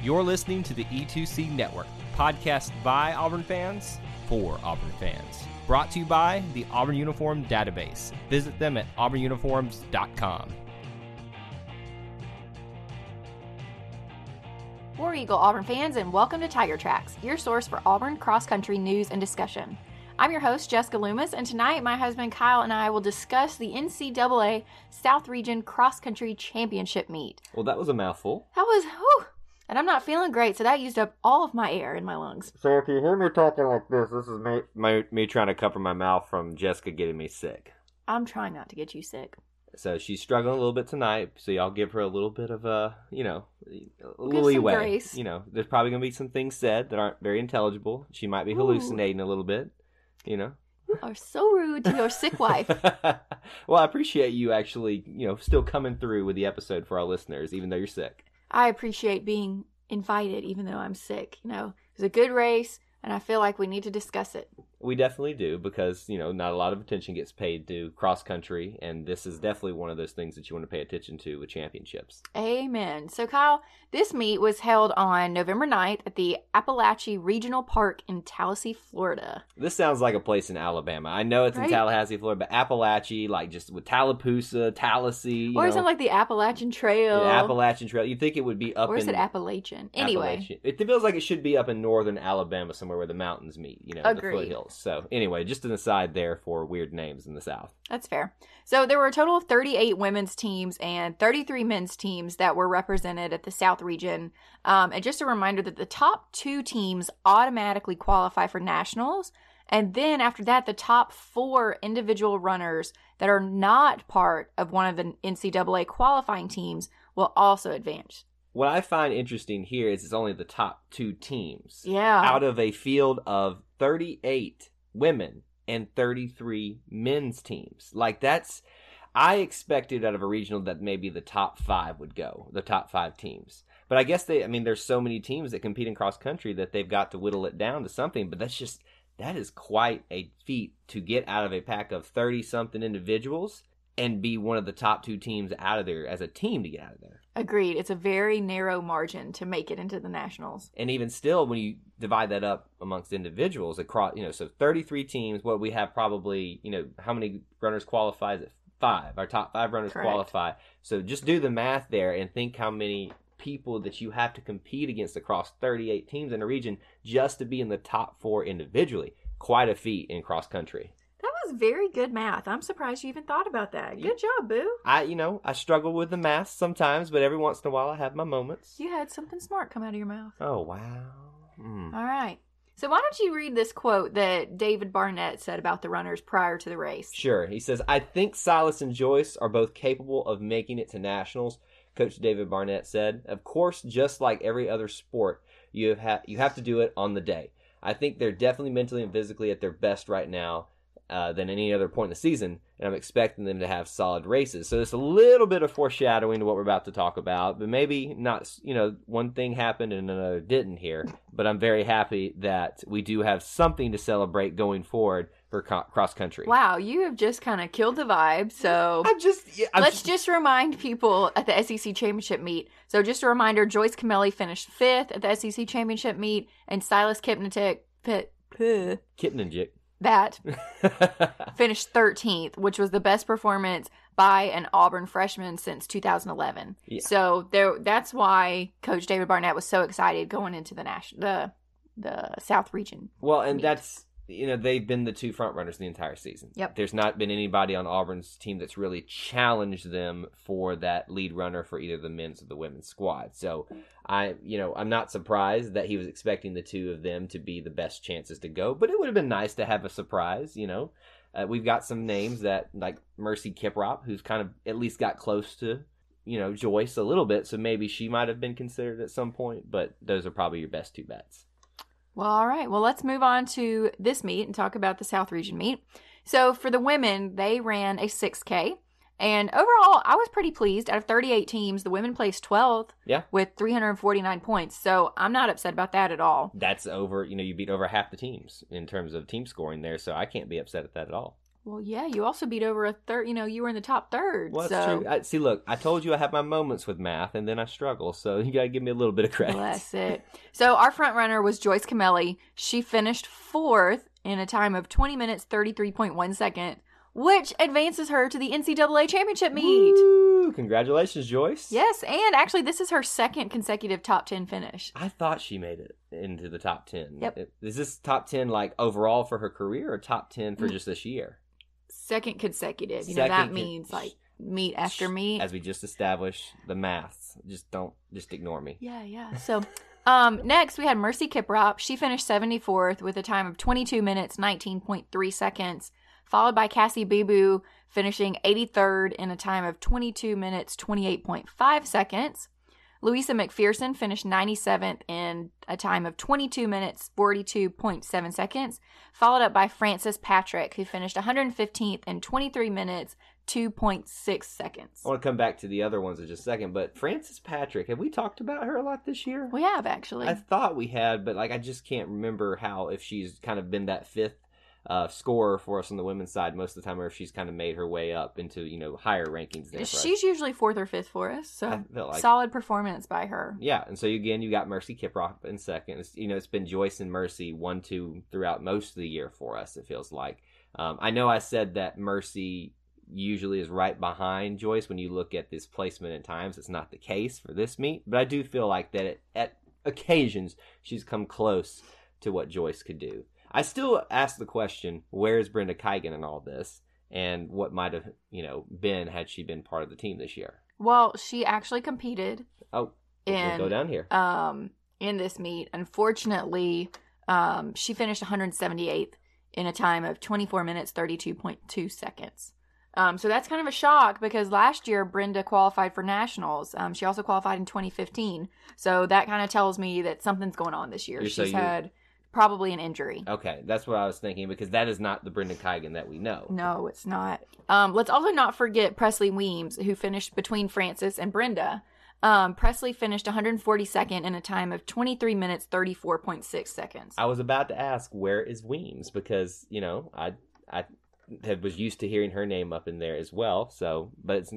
You're listening to the E2C Network, podcast by Auburn fans for Auburn fans. Brought to you by the Auburn Uniform Database. Visit them at auburnuniforms.com. War Eagle Auburn fans, and welcome to Tiger Tracks, your source for Auburn cross country news and discussion. I'm your host, Jessica Loomis, and tonight my husband Kyle and I will discuss the NCAA South Region Cross Country Championship meet. Well, that was a mouthful. That was, whew, and I'm not feeling great, so that used up all of my air in my lungs. So if you hear me talking like this, this is me, my, me trying to cover my mouth from Jessica getting me sick. I'm trying not to get you sick. So she's struggling a little bit tonight. So y'all give her a little bit of a, you know, a little leeway. grace. You know, there's probably gonna be some things said that aren't very intelligible. She might be hallucinating a little bit. You know. You are so rude to your sick wife. well, I appreciate you actually, you know, still coming through with the episode for our listeners, even though you're sick. I appreciate being invited, even though I'm sick. You know, it was a good race, and I feel like we need to discuss it. We definitely do because you know not a lot of attention gets paid to cross country, and this is definitely one of those things that you want to pay attention to with championships. Amen. So, Kyle, this meet was held on November 9th at the Apalachee Regional Park in Tallahassee, Florida. This sounds like a place in Alabama. I know it's Right. in Tallahassee, Florida, but Apalachee, like just with Tallapoosa, Tallahassee, you or know, is it like the Appalachian Trail? the Appalachian Trail. You'd think it would be up or is in it Appalachian? Anyway, Appalachian- It feels like it should be up in northern Alabama, somewhere where the mountains meet. You know, the Agreed. Foothills. So anyway, just an aside there for weird names in the South. that's fair. So, there were a total of 38 women's teams and 33 men's teams that were represented at the South region. Um, and just a reminder that the top two teams automatically qualify for nationals. And then after that, the top four individual runners that are not part of one of the NCAA qualifying teams will also advance. What I find interesting here is it's only the top two teams. Yeah. out of a field of 38 women and 33 men's teams. Like that's I expected out of a regional that maybe the top 5 would go, the top 5 teams. But I guess they I mean there's so many teams that compete in cross country that they've got to whittle it down to something, but that's just that is quite a feat to get out of a pack of 30 something individuals and be one of the top two teams out of there as a team to get out of there. Agreed. It's a very narrow margin to make it into the nationals. and even still when you divide that up amongst individuals across you know so 33 teams what we have probably you know how many runners qualify is it five our top five runners Correct. qualify so just do the math there and think how many people that you have to compete against across 38 teams in a region just to be in the top four individually quite a feat in cross country was very good math. I'm surprised you even thought about that. Good job, Boo. i you know i struggle with the math sometimes but every once in a while i have my moments You had something smart come out of your mouth. oh wow Mm. All right. So why don't you read this quote that David Barnett said about the runners prior to the race? Sure. He says, I think Silas and Joyce are both capable of making it to nationals, Coach David Barnett said. Of course, just like every other sport, you have ha- you have to do it on the day. I think they're definitely mentally and physically at their best right now uh, than any other point in the season, and I'm expecting them to have solid races. So it's a little bit of foreshadowing to what we're about to talk about, but maybe not, you know, one thing happened and another didn't here. But I'm very happy that we do have something to celebrate going forward for co- cross country. Wow, you have just kind of killed the vibe. So I'm just. yeah, I'm let's just remind people at the SEC Championship meet. So just a reminder: Joyce Kimeli finished fifth at the SEC Championship meet, and Silas Kipnitik pit, pit, Kitten and Jick. That finished 13th, which was the best performance by an Auburn freshman since 2011. Yeah. So there, that's why Coach David Barnett was so excited going into the national, the the South region. well, and Neat. that's you know they've been the two front runners the entire season. Yep. There's not been anybody on Auburn's team that's really challenged them for that lead runner for either the men's or the women's squad. So I, you know, I'm not surprised that he was expecting the two of them to be the best chances to go. But it would have been nice to have a surprise. You know, uh, we've got some names that like Mercy Kiprop, who's kind of at least got close to. You know Joyce a little bit, so maybe she might have been considered at some point. But those are probably your best two bets. Well, all right. Well, let's move on to this meet and talk about the South region meet. So for the women, they ran a 6K. And overall, I was pretty pleased. Out of 38 teams, the women placed 12th Yeah. with 349 points. So I'm not upset about that at all. that's over you know you beat over half the teams in terms of team scoring there so i can't be upset at that at all Well, yeah, you also beat over a third. You know, you were in the top third. Well, that's so true. I, see, look, I told you I have my moments with math, and then I struggle. So you got to give me a little bit of credit. bless it. So our front runner was Joyce Kimeli. She finished fourth in a time of 20 minutes 33.1 second, which advances her to the NCAA championship meet. Woo! Congratulations, Joyce. Yes, and actually, this is her second consecutive top 10 finish. I thought she made it into the top 10. Yep. Is this top 10 like overall for her career or top 10 for Mm. just this year? Second consecutive. You know, that con- means like meet after meet. As we just established, the math. Just don't, just ignore me. Yeah, yeah. So, um, next we had Mercy Kiprop. She finished 74th with a time of 22 minutes 19.3 seconds, followed by Cassie Bibu finishing 83rd in a time of 22 minutes 28.5 seconds. Louisa McPherson finished 97th in a time of 22 minutes 42.7 seconds, followed up by Frances Patrick, who finished 115th in 23 minutes 2.6 seconds. I want to come back to the other ones in just a second, but Frances Patrick, have we talked about her a lot this year? We have actually. I thought we had, but like I just can't remember how if she's kind of been that fifth uh, scorer for us on the women's side most of the time, or if she's kind of made her way up into you know higher rankings there. She's usually fourth or fifth for us, so like solid performance by her. yeah, and so again you got Mercy Kiprop in second. It's, you know it's been Joyce and Mercy one two throughout most of the year for us. It feels like. Um, I know I said that Mercy usually is right behind Joyce when you look at this placement at times. It's not the case for this meet, but I do feel like that it, at occasions she's come close to what Joyce could do. I still ask the question, where is Brenda Kigan in all this? And what might have, you know, been had she been part of the team this year? Well, she actually competed Oh, we'll in go down here. um in this meet. Unfortunately, um she finished 178th in a time of 24 minutes 32.2 seconds. Um, so that's kind of a shock because last year Brenda qualified for nationals. Um, she also qualified in 2015. So that kind of tells me that something's going on this year. You're- so She's you- had probably an injury. Okay, that's what I was thinking because that is not the Brenda Kigan that we know. No, it's not. Um, let's also not forget Presley Weems, who finished between Francis and Brenda. Um, Presley finished 142nd in a time of 23 minutes 34.6 seconds. I was about to ask where is Weems because you know I I was used to hearing her name up in there as well. So, but it's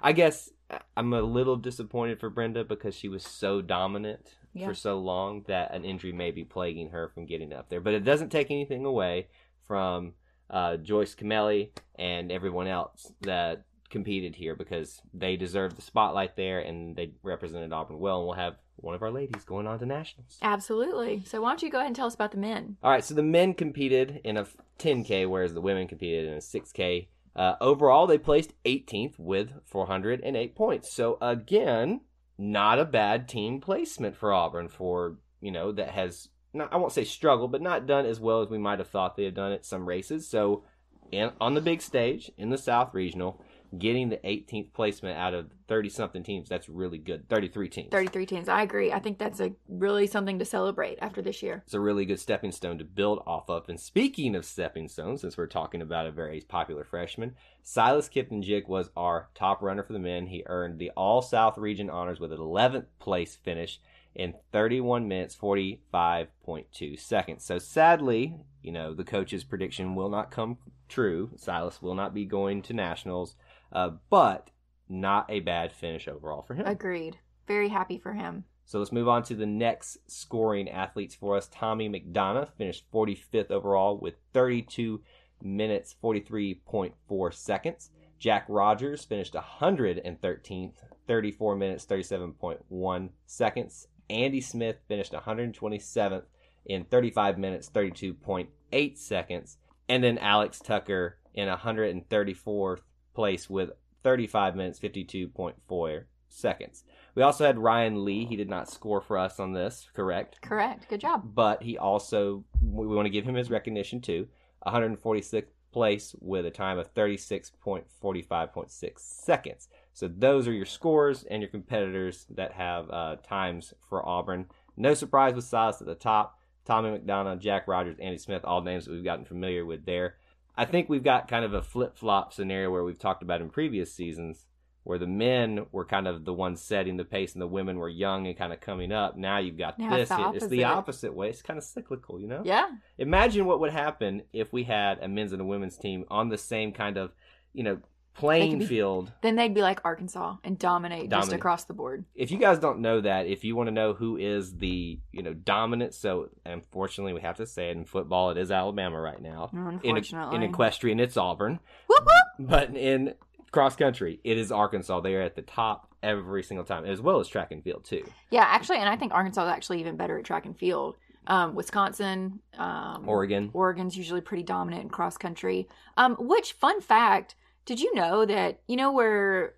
I guess I'm a little disappointed for Brenda because she was so dominant Yeah. for so long that an injury may be plaguing her from getting up there. But it doesn't take anything away from uh, Joyce Kimeli and everyone else that competed here because they deserved the spotlight there and they represented Auburn well. And we'll have one of our ladies going on to nationals. Absolutely. So why don't you go ahead and tell us about the men? All right, so the men competed in a 10K, whereas the women competed in a 6K. Uh, overall, they placed 18th with 408 points. So again, not a bad team placement for Auburn for you know that has not I won't say struggled, but not done as well as we might have thought they had done at some races. So in, on the big stage in the South Regional, getting the 18th placement out of 30 something teams, that's really good. 33 teams. 33 teams. I agree. I think that's a really something to celebrate after this year. it's a really good stepping stone to build off of. And speaking of stepping stones, since we're talking about a very popular freshman, Silas Kipton-Jick was our top runner for the men. He earned the All South Region honors with an 11th place finish in 31 minutes 45.2 seconds. So sadly, you know, the coach's prediction will not come true. Silas will not be going to nationals, uh, but not a bad finish overall for him. Agreed. Very happy for him. So let's move on to the next scoring athletes for us. Tommy McDonough finished 45th overall with 32 minutes 43.4 seconds. Jack Rogers finished 113th, 34 minutes 37.1 seconds. Andy Smith finished 127th in 35 minutes 32.8 seconds. And then Alex Tucker in 134th place with 35 minutes 52.4 seconds. We also had Ryan Lee. He did not score for us on this, correct? Correct. Good job. But he also, we want to give him his recognition too. 146th place with a time of 36.45.6 seconds. So those are your scores and your competitors that have uh, times for Auburn. No surprise with Silas at the top. Tommy McDonough, Jack Rogers, Andy Smith, all names that we've gotten familiar with there. I think we've got kind of a flip flop scenario where we've talked about in previous seasons where the men were kind of the ones setting the pace and the women were young and kind of coming up. Now you've got Now this. it's the It's the opposite. opposite way. It's kind of cyclical, you know? Yeah. Imagine what would happen if we had a men's and a women's team on the same kind of, you know, playing be- field. Then they'd be like Arkansas and dominate, just across the board. If you guys don't know that, if you want to know who is the, you know, dominant, so unfortunately we have to say it in football, it is Alabama right now. In, Unfortunately. in equestrian, it's Auburn. Whoop, whoop. But in cross country, it is Arkansas. They are at the top every single time, as well as track and field too. Yeah, actually, and I think Arkansas is actually even better at track and field. Um, Wisconsin, um, Oregon. Oregon's usually pretty dominant in cross country. Um, which fun fact? Did you know that you know where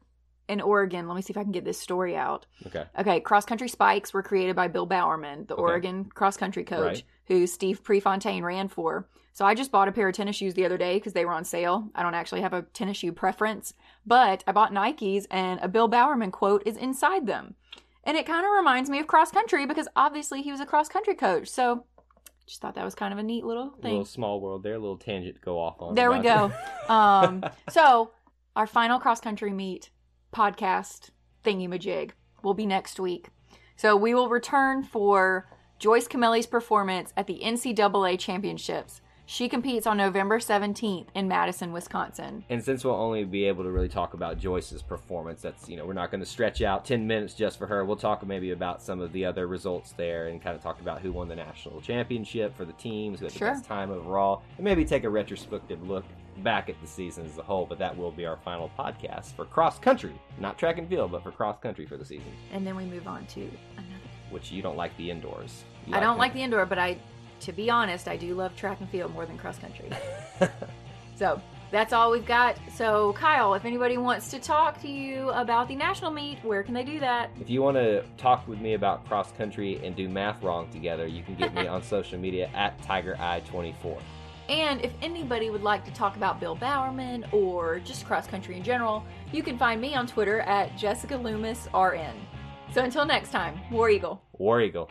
in Oregon? Let me see if I can get this story out. Okay. Okay, cross country spikes were created by Bill Bowerman, the Okay. Oregon cross country coach, Right. who Steve Prefontaine ran for. So I just bought a pair of tennis shoes the other day because they were on sale. I don't actually have a tennis shoe preference, but I bought Nikes and a Bill Bowerman quote is inside them. And it kind of reminds me of cross country because obviously he was a cross country coach. So just thought that was kind of a neat little thing. A little small world there, a little tangent to go off on. There we go. Um, so our final cross country meet podcast thingy majig will be next week. So we will return for Joyce Kimeli's performance at the NCAA championships. She competes on November 17th in Madison, Wisconsin. And since we'll only be able to really talk about Joyce's performance, that's you know we're not going to stretch out ten minutes just for her. We'll talk maybe about some of the other results there and kind of talk about who won the national championship for the teams, who had Sure. the best time overall, and maybe take a retrospective look back at the season as a whole. But that will be our final podcast for cross country, not track and field, but for cross country for the season. And then we move on to another. Which you don't like the indoors. You I don't them. like the indoor, but I, to be honest, I do love track and field more than cross country. So that's all we've got. So, Kyle, if anybody wants to talk to you about the national meet, where can they do that? If you want to talk with me about cross country and do math wrong together, you can get me on social media at TigerEye24. And if anybody would like to talk about Bill Bowerman or just cross country in general, you can find me on Twitter at Jessica Loomis RN. So until next time, War Eagle. War Eagle.